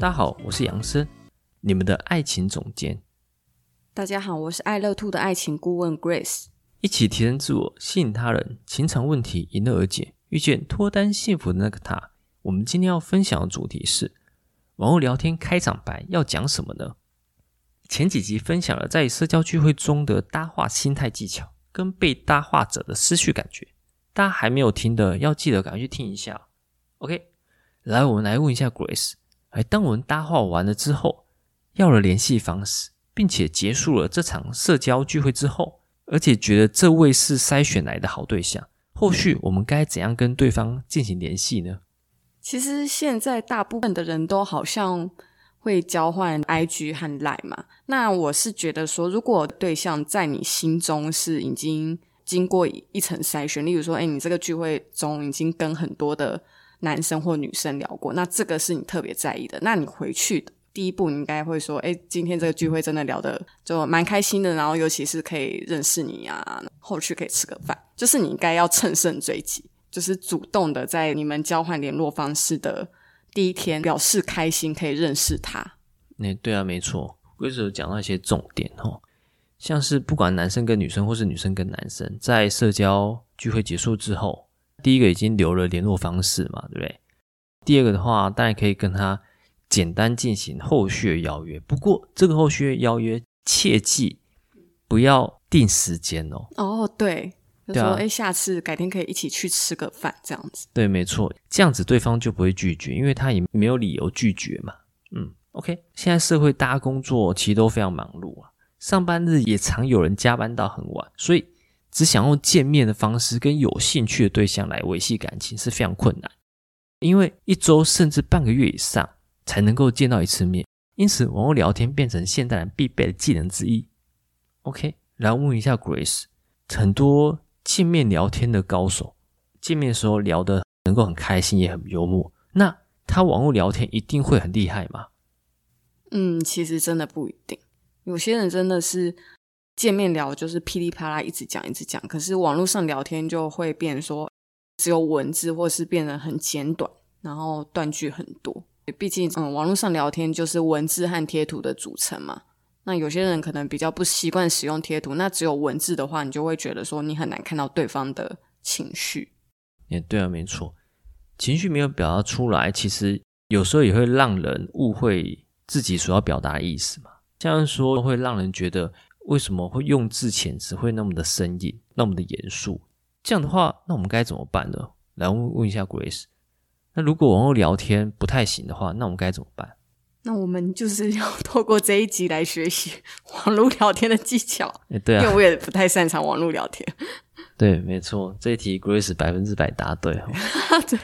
大家好，我是杨生，你们的爱情总监。大家好，我是爱乐 Two 的爱情顾问 Grace。一起提升自我，吸引他人，情场问题迎刃而解，遇见脱单幸福的那个他。我们今天要分享的主题是：网络聊天开场白要讲什么呢？前几集分享了在社交聚会中的搭话心态技巧，跟被搭话者的思绪感觉。大家还没有听的，要记得赶快去听一下。OK，来，我们来问一下 Grace。哎，当我们搭话完了之后，要了联系方式，并且结束了这场社交聚会之后，而且觉得这位是筛选来的好对象，后续我们该怎样跟对方进行联系呢？其实现在大部分的人都好像会交换 IG 和 Line 嘛。那我是觉得说，如果对象在你心中是已经经过一层筛选，例如说，哎，你这个聚会中已经跟很多的。男生或女生聊过，那这个是你特别在意的。那你回去的第一步，你应该会说：“哎，今天这个聚会真的聊得就蛮开心的，然后尤其是可以认识你啊，后续可以吃个饭。”就是你应该要乘胜追击，就是主动的在你们交换联络方式的第一天表示开心，可以认识他。那对啊，没错，为什么讲到一些重点哦？像是不管男生跟女生，或是女生跟男生，在社交聚会结束之后。第一个已经留了联络方式嘛，对不对？第二个的话，当然可以跟他简单进行后续的邀约。不过，这个后续的邀约切记不要定时间哦。哦，对，就说哎，下次改天可以一起去吃个饭，这样子。对，没错，这样子对方就不会拒绝，因为他也没有理由拒绝嘛。嗯，OK。现在社会大家工作其实都非常忙碌啊，上班日也常有人加班到很晚，所以。只想用见面的方式跟有兴趣的对象来维系感情是非常困难，因为一周甚至半个月以上才能够见到一次面，因此网络聊天变成现代人必备的技能之一。OK，来问一下 Grace，很多见面聊天的高手，见面的时候聊得能够很开心，也很幽默，那他网络聊天一定会很厉害吗？嗯，其实真的不一定，有些人真的是。见面聊就是噼里啪啦一直讲一直讲，可是网络上聊天就会变说只有文字，或是变得很简短，然后断句很多。毕竟，嗯，网络上聊天就是文字和贴图的组成嘛。那有些人可能比较不习惯使用贴图，那只有文字的话，你就会觉得说你很难看到对方的情绪。也对啊，没错，情绪没有表达出来，其实有时候也会让人误会自己所要表达的意思嘛。这样说会让人觉得。为什么会用字遣词会那么的生硬，那么的严肃？这样的话，那我们该怎么办呢？来问问一下 Grace。那如果网络聊天不太行的话，那我们该怎么办？那我们就是要 透过这一集来学习网络聊天的技巧。诶，对啊，因为我也不太擅长网络聊天。对，没错，这一题 Grace 百分之百答对哦。对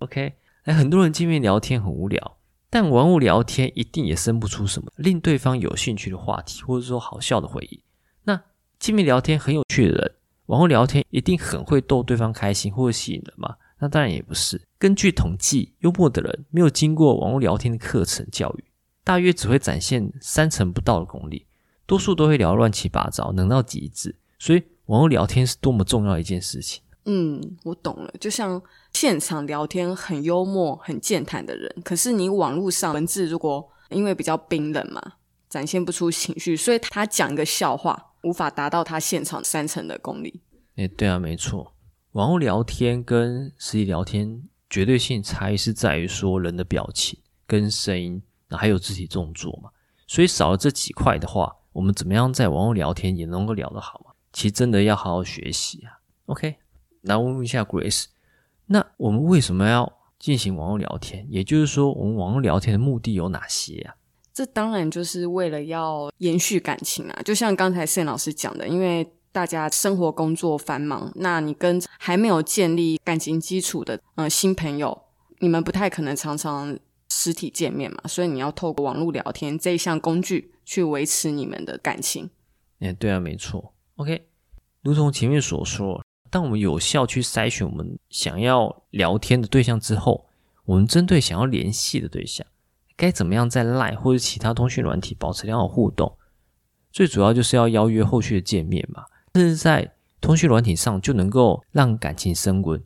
，OK。哎，很多人见面聊天很无聊。但网络聊天一定也生不出什么令对方有兴趣的话题，或者说好笑的回忆。那见面聊天很有趣的人，网络聊天一定很会逗对方开心或者吸引人吗？那当然也不是。根据统计，幽默的人没有经过网络聊天的课程教育，大约只会展现三成不到的功力，多数都会聊乱七八糟，能到极致。所以网络聊天是多么重要一件事情。嗯，我懂了。就像现场聊天很幽默、很健谈的人，可是你网络上文字如果因为比较冰冷嘛，展现不出情绪，所以他讲一个笑话，无法达到他现场三成的功力。哎，对啊，没错。网络聊天跟实际聊天绝对性差异是在于说人的表情跟声音，那还有肢体动作嘛。所以少了这几块的话，我们怎么样在网络聊天也能够聊得好嘛？其实真的要好好学习啊。OK。来问一下 Grace，那我们为什么要进行网络聊天？也就是说，我们网络聊天的目的有哪些啊？这当然就是为了要延续感情啊！就像刚才 Sam 老师讲的，因为大家生活工作繁忙，那你跟还没有建立感情基础的呃新朋友，你们不太可能常常实体见面嘛，所以你要透过网络聊天这一项工具去维持你们的感情。哎，对啊，没错。OK，如同前面所说，当我们有效去筛选我们想要聊天的对象之后，我们针对想要联系的对象，该怎么样在 LINE 或者其他通讯软体保持良好互动？最主要就是要邀约后续的见面嘛，甚至在通讯软体上就能够让感情升温。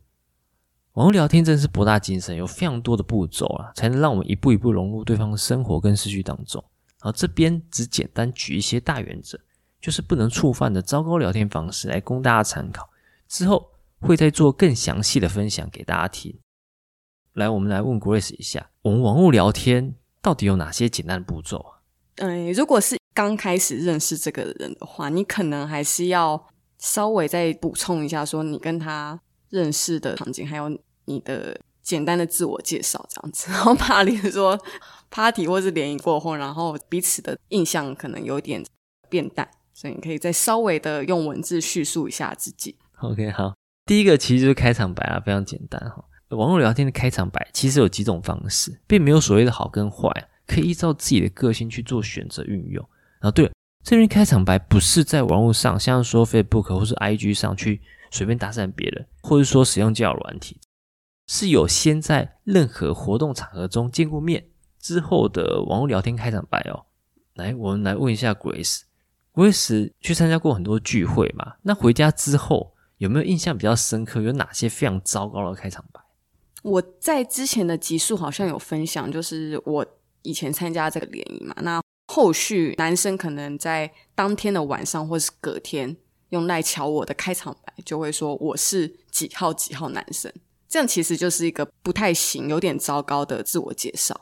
网络聊天真的是博大精深，有非常多的步骤啊，才能让我们一步一步融入对方的生活跟思绪当中。而这边只简单举一些大原则，就是不能触犯的糟糕聊天方式来供大家参考。之后会再做更详细的分享给大家听。来，我们来问 Grace 一下，我们网络聊天到底有哪些简单的步骤啊？嗯，如果是刚开始认识这个人的话，你可能还是要稍微再补充一下，说你跟他。认识的场景，还有你的简单的自我介绍，这样子，然后怕你说 party 或是联谊过后，然后彼此的印象可能有点变淡，所以你可以再稍微的用文字叙述一下自己。OK，好，第一个其实就是开场白啊，非常简单哈。网络聊天的开场白其实有几种方式，并没有所谓的好跟坏，可以依照自己的个性去做选择运用。然后对了，这边开场白不是在网络上，像说 Facebook 或是 IG 上去。随便搭讪别人，或者说使用交友软体，是有先在任何活动场合中见过面之后的网络聊天开场白哦。来，我们来问一下 Grace，Grace 去参加过很多聚会嘛？那回家之后有没有印象比较深刻？有哪些非常糟糕的开场白？我在之前的集数好像有分享，就是我以前参加这个联谊嘛，那后续男生可能在当天的晚上或是隔天。用赖敲我的开场白，就会说我是几号几号男生，这样其实就是一个不太行、有点糟糕的自我介绍。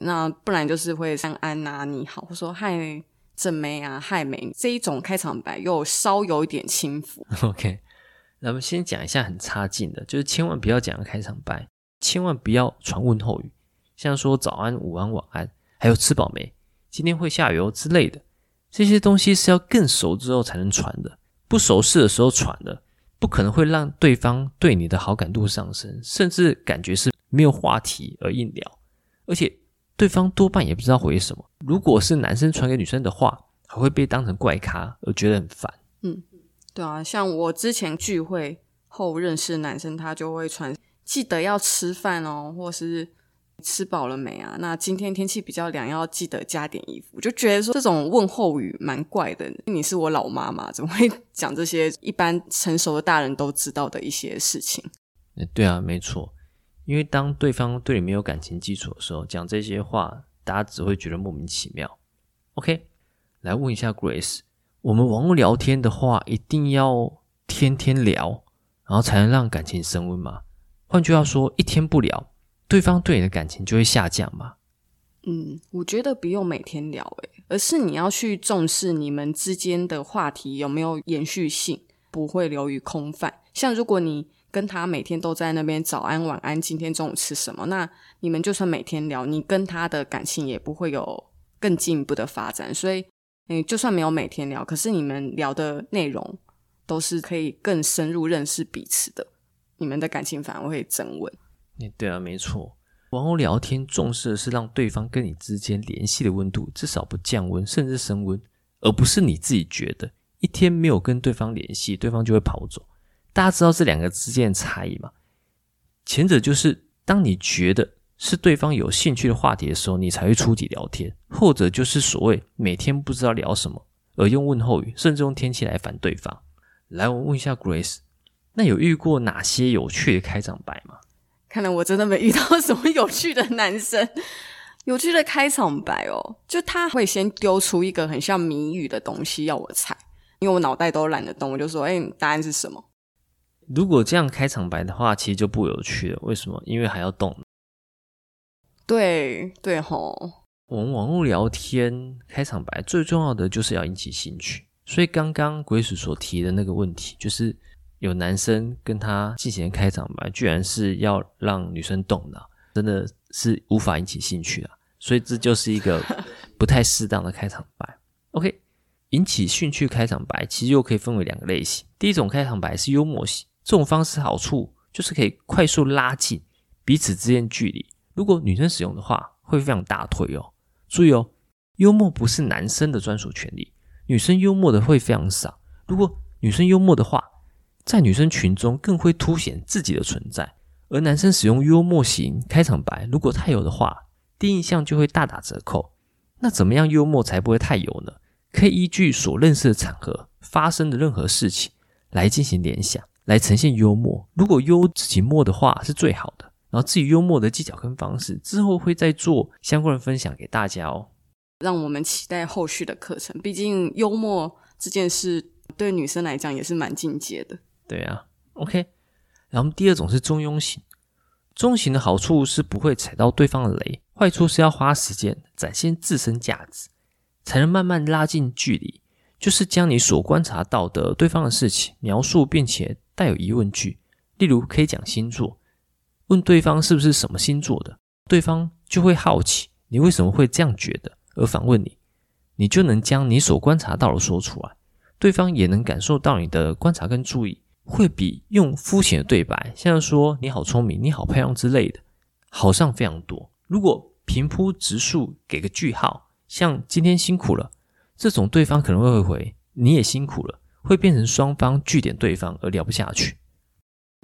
那不然就是会像安啊、你好，或说嗨正妹啊、嗨美这一种开场白，又稍有一点轻浮。OK，那么先讲一下很差劲的，就是千万不要讲开场白，千万不要传问候语，像说早安、午安、晚安，还有吃饱没、今天会下雨哦之类的，这些东西是要更熟之后才能传的。不熟识的时候传的，不可能会让对方对你的好感度上升，甚至感觉是没有话题而硬聊，而且对方多半也不知道回什么。如果是男生传给女生的话，还会被当成怪咖而觉得很烦。嗯，对啊，像我之前聚会后认识男生，他就会传记得要吃饭哦，或是。吃饱了没啊？那今天天气比较凉，要记得加点衣服。我就觉得说这种问候语蛮怪的。你是我老妈妈，怎么会 讲这些一般成熟的大人都知道的一些事情？对啊，没错。因为当对方对你没有感情基础的时候，讲这些话，大家只会觉得莫名其妙。OK，来问一下 Grace，我们网络聊天的话，一定要天天聊，然后才能让感情升温吗？换句话说，一天不聊。对方对你的感情就会下降吗？嗯，我觉得不用每天聊，诶，而是你要去重视你们之间的话题有没有延续性，不会流于空泛。像如果你跟他每天都在那边早安晚安，今天中午吃什么，那你们就算每天聊，你跟他的感情也不会有更进一步的发展。所以，你就算没有每天聊，可是你们聊的内容都是可以更深入认识彼此的，你们的感情反而会增温。对啊，没错。网络聊天重视的是让对方跟你之间联系的温度至少不降温，甚至升温，而不是你自己觉得一天没有跟对方联系，对方就会跑走。大家知道这两个之间的差异吗？前者就是当你觉得是对方有兴趣的话题的时候，你才会出题聊天；或者就是所谓每天不知道聊什么，而用问候语，甚至用天气来烦对方。来，我问一下 Grace，那有遇过哪些有趣的开场白吗？看来我真的没遇到什么有趣的男生，有趣的开场白哦，就他会先丢出一个很像谜语的东西要我猜，因为我脑袋都懒得动，我就说：“哎，答案是什么？”如果这样开场白的话，其实就不有趣了。为什么？因为还要动。对对吼，我们网络聊天开场白最重要的就是要引起兴趣，所以刚刚 Grace 所提的那个问题就是。有男生跟他进行开场白，居然是要让女生动脑，真的是无法引起兴趣啊！所以这就是一个 不太适当的开场白。OK，引起兴趣开场白其实又可以分为两个类型。第一种开场白是幽默型，这种方式好处就是可以快速拉近彼此之间距离。如果女生使用的话，会非常大推哦。注意哦，幽默不是男生的专属权利，女生幽默的会非常少。如果女生幽默的话，在女生群中更会凸显自己的存在。而男生使用幽默型开场白，如果太油的话，第一印象就会大打折扣。那怎么样幽默才不会太油呢？可以依据所认识的场合发生的任何事情来进行联想，来呈现幽默。如果幽自己默的话是最好的。然后至于幽默的技巧跟方式，之后会再做相关的分享给大家哦。让我们期待后续的课程。毕竟幽默这件事对女生来讲也是蛮进阶的。对啊，OK。然后第二种是中庸型。中型的好处是不会踩到对方的雷，坏处是要花时间展现自身价值，才能慢慢拉近距离。就是将你所观察到的对方的事情描述，并且带有疑问句。例如，可以讲星座。问对方是不是什么星座的，对方就会好奇你为什么会这样觉得，而反问你，你就能将你所观察到的说出来，对方也能感受到你的观察跟注意，会比用肤浅的对白，像说你好聪明、你好漂亮之类的，好上非常多。如果平铺直述给个句号，像今天辛苦了，这种对方可能会回你也辛苦了，会变成双方据点对方而聊不下去。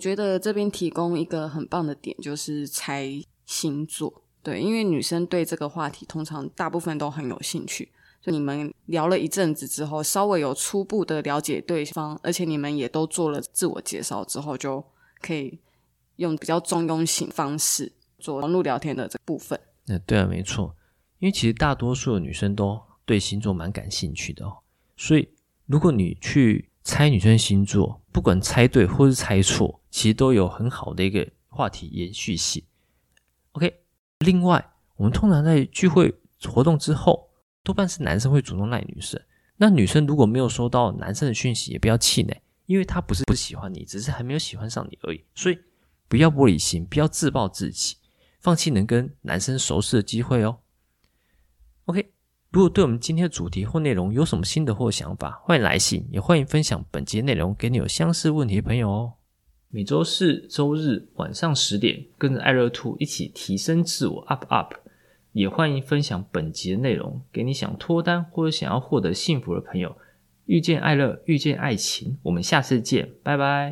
我觉得这边提供一个很棒的点，就是猜星座。对，因为女生对这个话题通常大部分都很有兴趣，就你们聊了一阵子之后，稍微有初步的了解对方，而且你们也都做了自我介绍之后，就可以用比较中庸型方式做网络聊天的这部分。那对啊，没错，因为其实大多数的女生都对星座蛮感兴趣的哦，所以如果你去猜女生星座，不管猜对或是猜错。其实都有很好的一个话题延续性。OK，另外，我们通常在聚会活动之后，多半是男生会主动赖女生。那女生如果没有收到男生的讯息，也不要气馁，因为他不是不喜欢你，只是还没有喜欢上你而已。所以不要玻璃心，不要自暴自弃，放弃能跟男生熟识的机会哦。OK，如果对我们今天的主题或内容有什么心得或想法，欢迎来信，也欢迎分享本节内容给你有相似问题的朋友哦。每周四、周日晚上十点，跟着爱乐兔一起提升自我，up up。也欢迎分享本集的内容给你想脱单或者想要获得幸福的朋友。遇见爱乐，遇见爱情，我们下次见，拜拜。